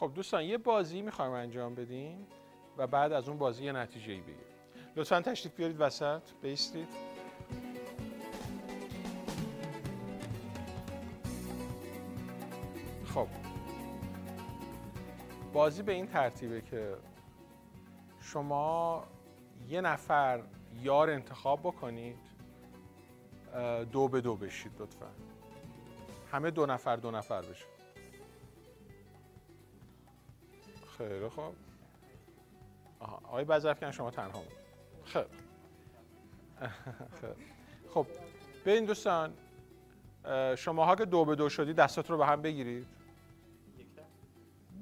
خب دوستان یه بازی می‌خوایم انجام بدیم و بعد از اون بازی یه نتیجه ای بگیریم. لطفا تشریف بیارید وسط بیستید. خب. بازی به این ترتیبه که شما یه نفر یار انتخاب بکنید دو به دو بشید لطفا. همه دو نفر دو نفر بشید. خیلی خوب. آها آقای بزرفکن شما تنها بود خب خب ببین دوستان شماها که دو به دو شدید دستاتون رو به هم بگیرید.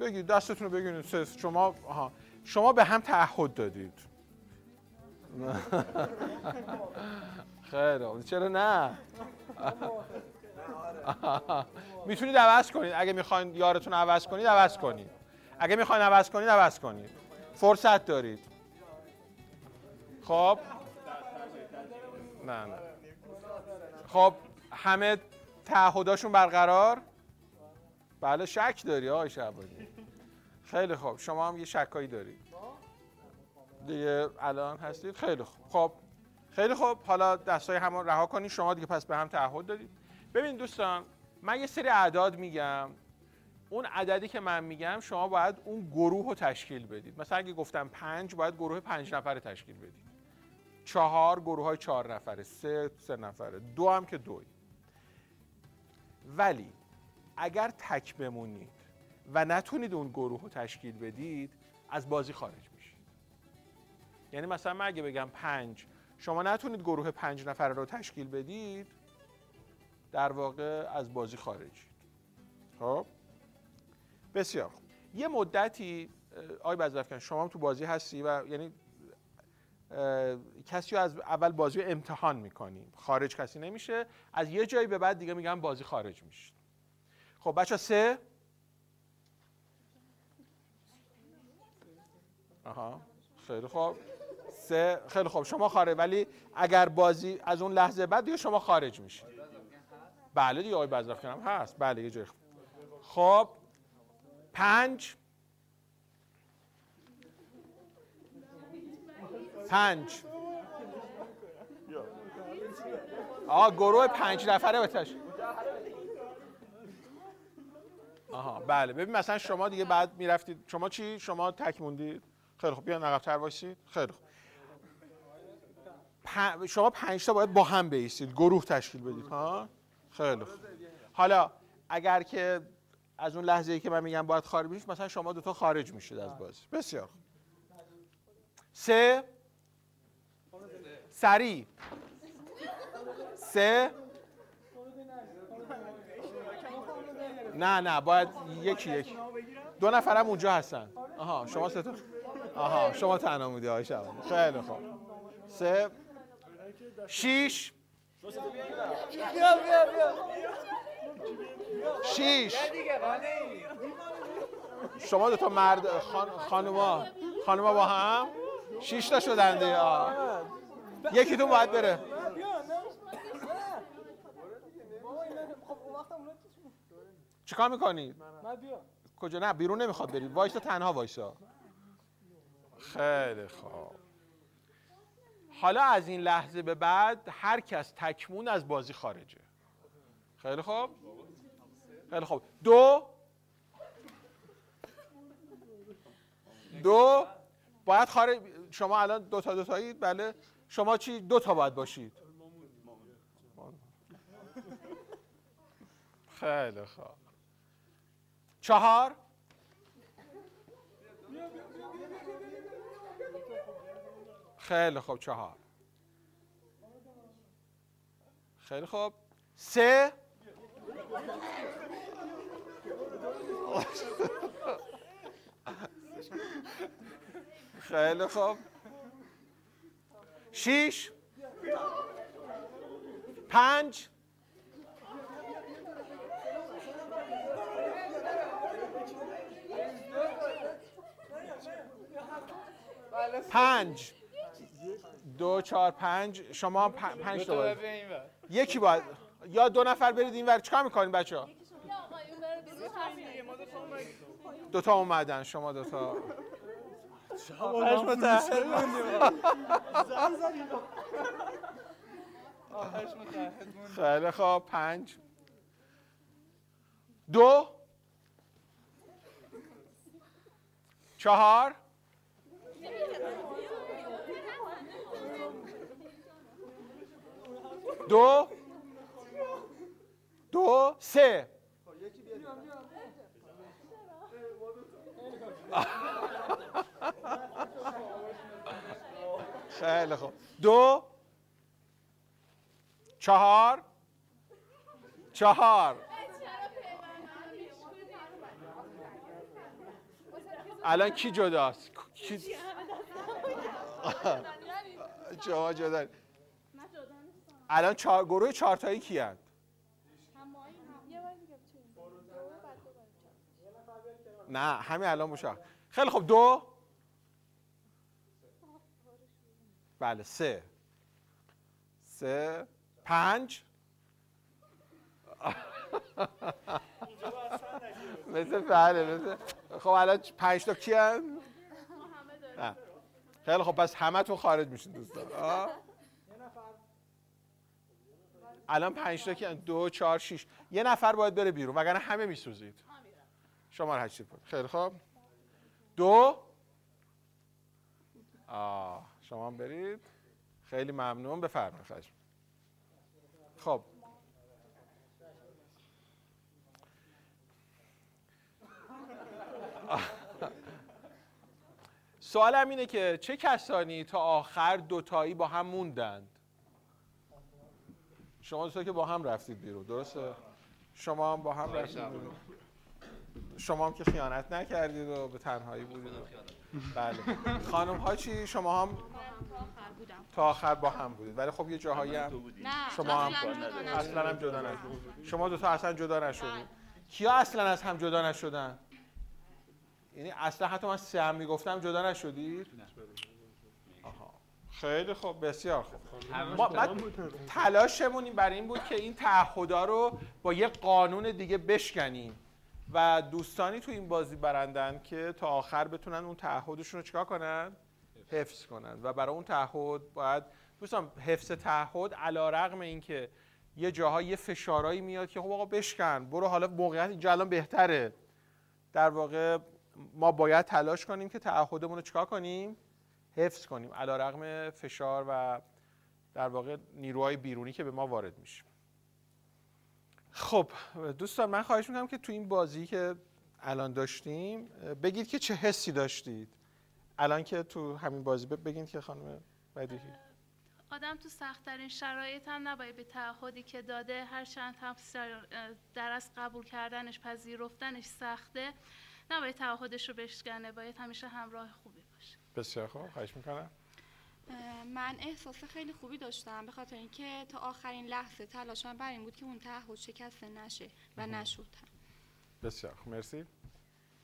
بگید دستتون رو بگیرید. شما آها شما به هم تعهد دادید. خیلی چرا نه؟ می‌تونید عوض کنید. اگه می‌خواین یارتون عوض کنید عوض کنید. اگه می‌خواین عوض کنید عوض کنید. فرصت دارید. خب. نه نه. خب همه تعهداشون برقرار؟ بله شک داری آقای شعبانی. خیلی خوب. شما هم یه شکایی دارید دیگه الان هستید. خیلی خوب. خب. خیلی خوب. حالا دستای همون رها کنید. شما دیگه پس به هم تعهد دادید. ببین دوستان من یه سری اعداد میگم. اون عددی که من میگم شما باید اون گروه رو تشکیل بدید. مثلا اگه گفتم پنج باید گروه پنج نفره تشکیل بدید. چهار گروه های چهار نفره سه سه نفره دو هم که دوی. ولی اگر تک بمونید و نتونید اون گروه رو تشکیل بدید از بازی خارج میشید. یعنی مثلا من اگه بگم پنج شما نتونید گروه پنج نفره رو تشکیل بدید در واقع از بازی خارجید خب؟ بسیار خوب. یه مدتی آقای بزرفکن شما هم تو بازی هستی و یعنی کسی از اول بازی رو امتحان می‌کنیم خارج کسی نمیشه. از یه جایی به بعد دیگه میگم بازی خارج میشه. خب بچه سه. آها خیلی خوب. سه خیلی خوب. شما خارج ولی اگر بازی از اون لحظه بعد دیگه شما خارج میشید بله دیگه آقای بزرفکن هم هست. بله یه جایی خب پنج. پنج. آه گروه پنج نفره بتش. آها بله. ببین مثلا شما دیگه بعد می‌رفتید. شما چی؟ شما تک موندید. خیلی خوب. بیا نقب تر وایسید. خیلی خوب. شما پنج تا باید با هم بیستید. گروه تشکیل بدید ها؟ خیلی خوب. حالا اگر که از اون لحظه ای که من میگم باید خارج بشید مثلا شما دو تا خارج میشید از بازی. بسیار سه. سری. سه. نه نه باید یکی یکی. دو نفرم اونجا هستن. آها شما سه آها شما تنها بودی آقای خیلی خوب. سه. شیش. شیش. شما دو تا مرد خان... خانوما خانوما با هم؟ شیش تا شدن دیگه یکیتون باید بره. چیکار می‌کنید؟ کجا؟ نه بیرون نمی‌خواد برید وایسا تنها وایسا خیلی خوب. حالا از این لحظه به بعد هر کس تکمون از بازی خارجه. خیلی خوب. خیلی خوب. دو. دو. باید خارج شما الان دو تا دو تایید بله. شما چی؟ دو تا باید باشید. خیلی خوب. چهار. خیلی خوب چهار. خیلی خوب. سه. خیلی خوب. شیش. پنج. پنج. دو چهار پنج. شما پنج تا باید. یکی باید. یا دو نفر برید این ور. چیکار می‌کنین بچه ها دوتا اومدن شما دوتا. خیلی خوب. پنج. دو. چهار. دو. دو. سه. خیلی خوب. دو. چهار. چهار. الان کی جداست؟ کی شما جدا الان چهار گروه چهارتایی کی هست نه همین الان مشخص. خیلی خوب دو. بله سه. سه. پنج. مثل بله مثل. خب الان پنج تا کی؟ نه. خیلی خب پس همه تون خارج میشین دوستان؟ الان پنج تا کی؟ دو چهار شیش. یه نفر باید بره بیرون وگرنه همه میسوزید. شما رو هشت خیلی خوب. دو. آه شما هم برید. خیلی ممنون. بفرمایید خواهش. خب. سوالم اینه که چه کسانی تا آخر دوتایی با هم موندند؟ شما دوتا که با هم رفتید بیرون درسته؟ شما هم با هم رفتید بیرون. شما هم که خیانت نکردید و به تنهایی بودید بله. خانم ها چی؟ شما هم تا آخر با هم بودید. ولی خب یه جاهایی هم شما هم اصلاً هم جدا نشدید شما دو تا اصلا جدا نشدید کیا اصلا از هم جدا نشدن؟ یعنی اصلا حتی من سه هم می‌گفتم جدا نشدید آها. خیلی خوب بسیار خوب. ما بعد تلاشمون این برای این بود که این تعهدا رو با یه قانون دیگه بشکنیم. و دوستانی تو این بازی برندن که تا آخر بتونن اون تعهدشون رو چیکار کنن؟ حفظ کنن. و برای اون تعهد باید دوستان حفظ تعهد رقم این که یه جاهای یه فشارایی میاد که خب آقا بشکن برو حالا موقعیت اینجا الان بهتره. در واقع ما باید تلاش کنیم که تعهدمون رو چیکار کنیم؟ حفظ کنیم. علا رقم فشار و در واقع نیروهای بیرونی که به ما وارد میشه. خب دوستان من خواهش می‌کنم که تو این بازی که الان داشتیم بگید که چه حسی داشتید. الان که تو همین بازی بگید که خانم بدیهی آدم تو سختترین شرایط هم نباید به تعهدی که داده هر چند هم در از قبول کردنش پذیرفتنش سخته نباید تعهدش رو بشکنه باید همیشه همراه خوبی باشه. بسیار خوب خواهش می‌کنم. من احساس خیلی خوبی داشتم به خاطر اینکه تا آخرین لحظه تلاشم بر این بود که اون تعهد شکسته نشه و نشد. بسیار خوب مرسی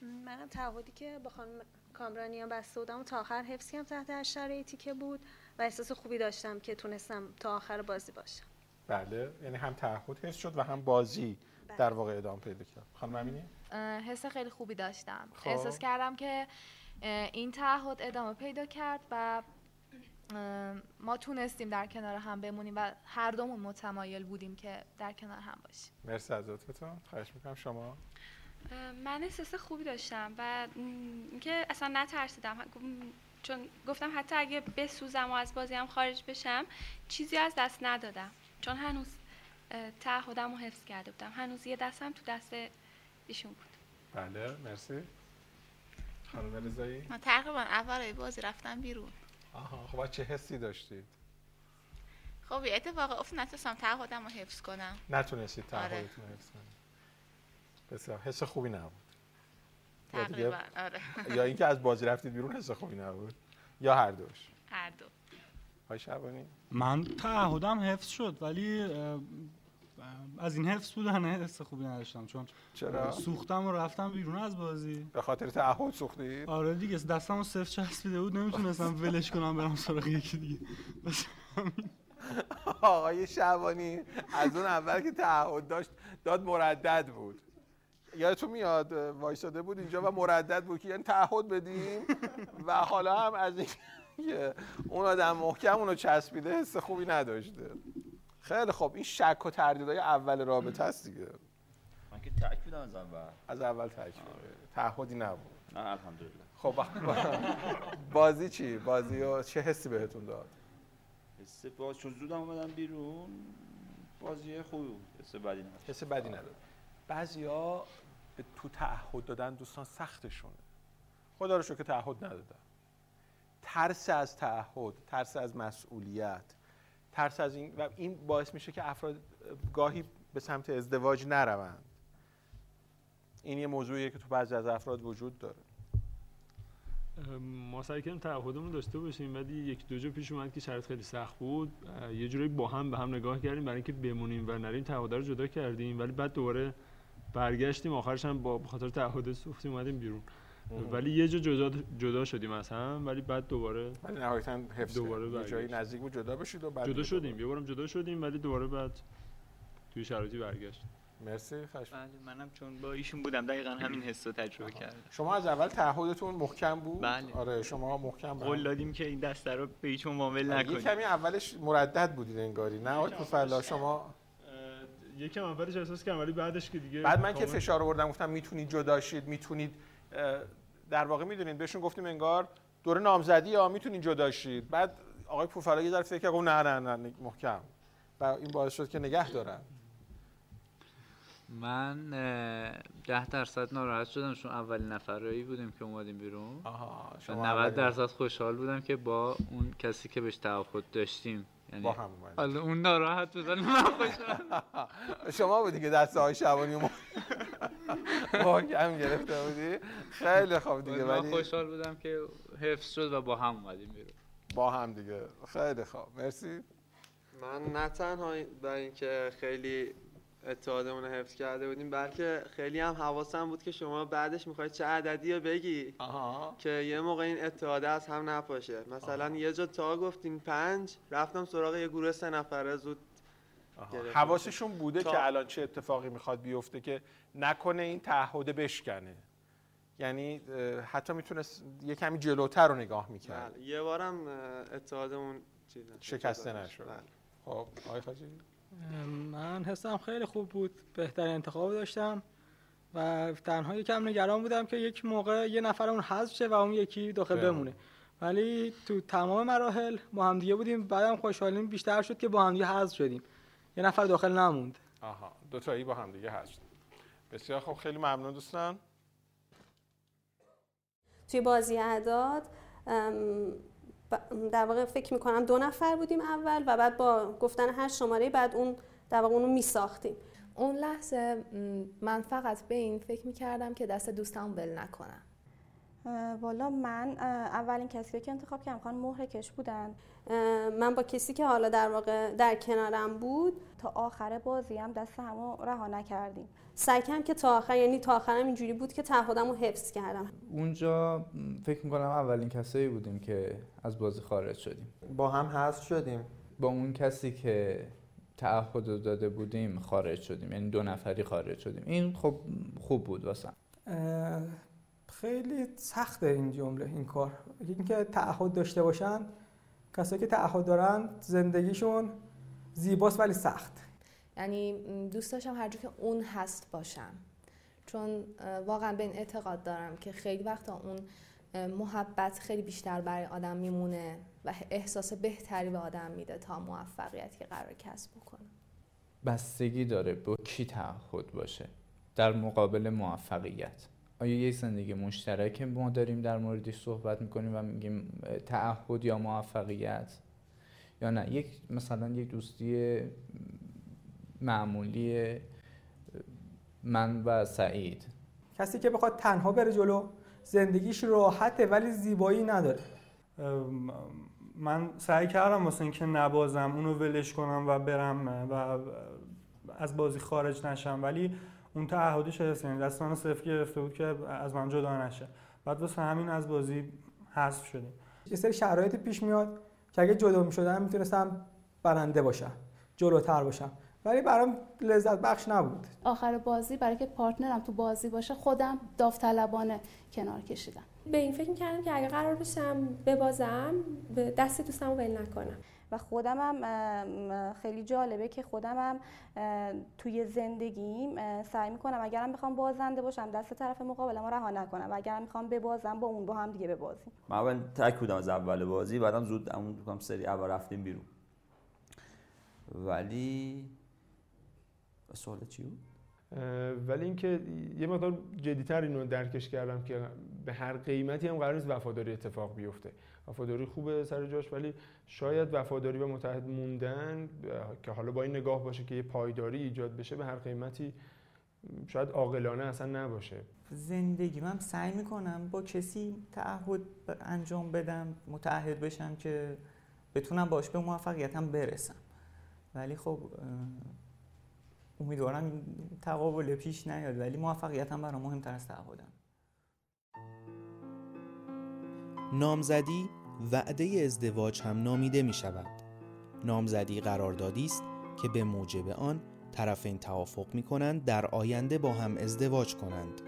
منم تعهدی که با خانم کامرانیان بسته بودم و تا آخر حفظ کردم تحت هر شرایطی که بود و احساس خوبی داشتم که تونستم تا آخر بازی باشم بله یعنی هم تعهد حفظ شد و هم بازی بله. در واقع ادامه پیدا کرد خانم امینی حس خیلی خوبی داشتم خب. احساس کردم که این تعهد ادامه پیدا کرد و ما تونستیم در کنار هم بمونیم و هر دومون متمایل بودیم که در کنار هم باشیم. مرسی از لطفتون. خواهش می‌کنم. شما؟ من احساس خوبی داشتم و اینکه اصلا نترسیدم. چون گفتم حتی اگه بسوزم و از بازی هم خارج بشم چیزی از دست ندادم. چون هنوز تعهدم رو حفظ کرده بودم. هنوز یه دستم تو دست ایشون بود. بله مرسی. خانم رضایی؟ من تقریبا اول بازی رفتم بیرون. آها خب چه حسی داشتید؟ خب یه اتفاق افتاد نتونستم تعهدم رو حفظ کنم. نتونستید آره. تعهدتون رو حفظ کنید. بسیار حس خوبی نبود. تقریبا آره. یا اینکه از بازی رفتید بیرون حس خوبی نبود؟ یا هر دوش؟ هر دو. های شبانی. من تعهدم حفظ شد ولی از این حفظ بودن حس خوبی نداشتم چون چرا؟ سوختم و رفتم بیرون از بازی. به خاطر تعهد سوختید آره دیگه دستم رو صفر چسبیده بود نمی‌تونستم ولش کنم برم سراغ یکی دیگه. آقای شبانی از اون اول که تعهد داشت داد مردد بود. یادتون میاد وایساده بود اینجا و مردد بود که یعنی تعهد بدیم؟ و حالا هم از این اون آدم محکم اونو چسبیده حس خوبی نداشته. خیلی خب این شک و تردیدهای اول رابطه است دیگه. من که تک بودم از اول. از اول تک تعهدی نبود. نه الحمدلله. خب بازی چی؟ بازی و چه حسی بهتون داد؟ حس باز چون زودم اومدم بیرون بازی خوبی بود. حس بدی نداد حس بدی نداد بعضیا تو تعهد دادن دوستان سختشونه. خدا رو شکر که تعهد ندادن. ترس از تعهد ترس از مسئولیت ترس از این و این باعث میشه که افراد گاهی به سمت ازدواج نروند. این یه موضوعیه که تو بعضی از افراد وجود داره. ما سعی کردیم تعهدمون داشته باشیم ولی یک دو جا پیش اومد که شرط خیلی سخت بود. یه جوری با هم به هم نگاه کردیم برای اینکه بمونیم و نریم تعهد رو جدا کردیم ولی بعد دوباره برگشتیم. آخرش هم با خاطر تعهد سوختی اومدیم بیرون. ولی یه جا جدا, جدا شدیم از هم ولی بعد دوباره ولی نهایتا حفظ دوباره جایی نزدیک بود جدا بشید و بعد جدا شدیم. یه بارم جدا شدیم ولی دوباره بعد توی شرایطی برگشت مرسی خش بله منم چون با ایشون بودم دقیقا همین حس رو تجربه کردم. شما از اول تعهدتون محکم بود؟ بله. آره شما محکم قول دادیم که این دسته رو به هیچ معامل نکنیم یه کمی اولش مردد بودید انگاری نه؟ آقای فلا شما یکم اولش احساس کردم ولی بعدش که دیگه بعد من که فشار آوردم گفتم می‌تونید جدا شید می‌تونید در واقع می‌دونید بهشون گفتیم انگار دوره نامزدی یا می‌تونید جدا شید بعد آقای پوفلا یه ذره فکر کرد نه نه نه محکم. و این باعث شد که نگه دارن. من ده درصد ناراحت شدم. چون اولین نفرایی بودیم که اومدیم بیرون. آها شما 90 درصد خوشحال بودم که با اون کسی که بهش تعهد داشتیم. یعنی با هم حالا اون ناراحت بود من خوشحال شما بودی که دسته های شبانی با کم گرفته بودی؟ خیلی خوب دیگه ولی خوشحال بودم که حفظ شد و با هم اومدیم بیرون. با هم دیگه. خیلی خوب مرسی. من نه تنها برای اینکه خیلی اتحادمون رو حفظ کرده بودیم بلکه خیلی هم حواسم بود که شما بعدش می‌خواید چه عددی رو بگی آها. که یه موقع این اتحاده از هم نپاشه. مثلا آها. یه جا تا گفتین پنج رفتم سراغ یه گروه سه نفره زود حواسشون بوده تا... که الان چه اتفاقی می‌خواد بیفته که نکنه این تعهد بشکنه. یعنی حتی می‌تونست یه کمی جلوتر رو نگاه می‌کرد. بله. یه بارم اتحادمون شکسته نشد. بله. خب آقای خاجی؟ من حسم خیلی خوب بود بهترین انتخاب داشتم و تنها یکم نگران بودم که یک موقع یه نفر اون حذف شه و اون یکی داخل بمونه. ولی تو تمام مراحل با هم دیگه بودیم بعدم خوشحالیم بیشتر شد که با هم دیگه حذف شدیم. یه نفر داخل نموند آها دو تایی با هم دیگه هست. بسیار خوب خیلی ممنون دوستان. توی بازی اعداد در واقع فکر می‌کنم دو نفر بودیم اول و بعد با گفتن هر شماره بعد اون در واقع اونو میساختیم. اون لحظه من فقط به این فکر می‌کردم که دست دوستم ول نکنم والا من اولین کسی که انتخاب کردم خانم مهر کش بودن. من با کسی که حالا در واقع در کنارم بود. تا آخر بازی هم دست همو رها نکردیم. سعی کردم که تا آخر یعنی تا آخرم اینجوری بود که تعهدم رو حفظ کردم. اونجا فکر می‌کنم اولین کسایی بودیم که از بازی خارج شدیم. با هم حذف شدیم. با اون کسی که تعهد داده بودیم خارج شدیم. یعنی دو نفری خارج شدیم. این خب خوب بود واسم خیلی سخته این جمله این کار. اینکه تعهد داشته باشن کسایی که تعهد دارن زندگیشون زیباست ولی سخت. یعنی دوست داشتم هر که اون هست باشم. چون واقعا به این اعتقاد دارم که خیلی وقتا اون محبت خیلی بیشتر برای آدم میمونه و احساس بهتری به آدم میده تا موفقیت که قرار کسب بکنه. بستگی داره با کی تعهد باشه. در مقابل موفقیت. آیا یک زندگی مشترک ما داریم در موردش صحبت می‌کنیم و میگیم تعهد یا موفقیت یا نه؟ یک مثلا یک دوستی معمولی من و سعید. کسی که بخواد تنها بره جلو زندگیش راحته ولی زیبایی نداره. من سعی کردم واسه اینکه نبازم اونو ولش کنم و برم و از بازی خارج نشم. ولی اون تعهدش هست یعنی دست منو صفر گرفته بود که از من جدا نشه. بعد واسه همین از بازی حذف شدیم. یه سری شرایط پیش میاد که اگه جدا می‌شدم می‌تونستم برنده باشم جلوتر باشم. ولی برام لذت بخش نبود. آخر بازی برای که پارتنرم تو بازی باشه خودم داوطلبانه کنار کشیدم. به این فکر کردم که اگه قرار بشم ببازم به دست دوستم رو ول نکنم. و خودم هم خیلی جالبه که خودم هم توی زندگیم سعی می‌کنم اگرم بخوام بازنده باشم دست طرف مقابلم رها نکنم. و اگرم می‌خوام ببازم با اون با هم دیگه ببازیم. من اول تک بودم از اول بازی بعدم زود اون سری اول رفتیم بیرون. ولی سوال چی بود؟ ولی اینکه یه مقدار جدیتر اینو درکش کردم که به هر قیمتی هم قرار نیست وفاداری اتفاق بیفته. وفاداری خوبه سر جاش ولی شاید وفاداری و متحد موندن که حالا با این نگاه باشه که یه پایداری ایجاد بشه به هر قیمتی شاید عاقلانه اصلا نباشه. زندگی. من سعی می‌کنم با کسی تعهد انجام بدم متحد بشم که بتونم باش به موفقیتم برسم. ولی خب امیدوارم این تقابل پیش نیاد ولی موفقیتم برام مهمتر از تعهدم نامزدی وعده ازدواج هم نامیده می شود. نامزدی قراردادی است که به موجب آن طرفین توافق می کنند در آینده با هم ازدواج کنند.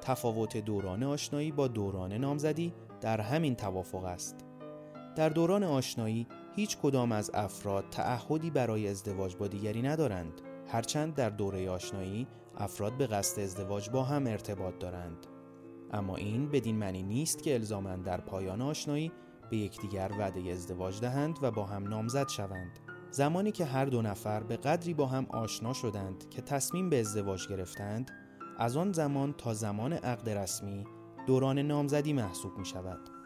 تفاوت دوران آشنایی با دوران نامزدی در همین توافق است. در دوران آشنایی هیچ کدام از افراد تعهدی برای ازدواج با دیگری ندارند. هرچند در دوره آشنایی افراد به قصد ازدواج با هم ارتباط دارند. اما این بدین معنی نیست که الزاما در پایان آشنایی به یکدیگر وعده ازدواج دهند و با هم نامزد شوند. زمانی که هر دو نفر به قدری با هم آشنا شدند که تصمیم به ازدواج گرفتند، از آن زمان تا زمان عقد رسمی دوران نامزدی محسوب می شود.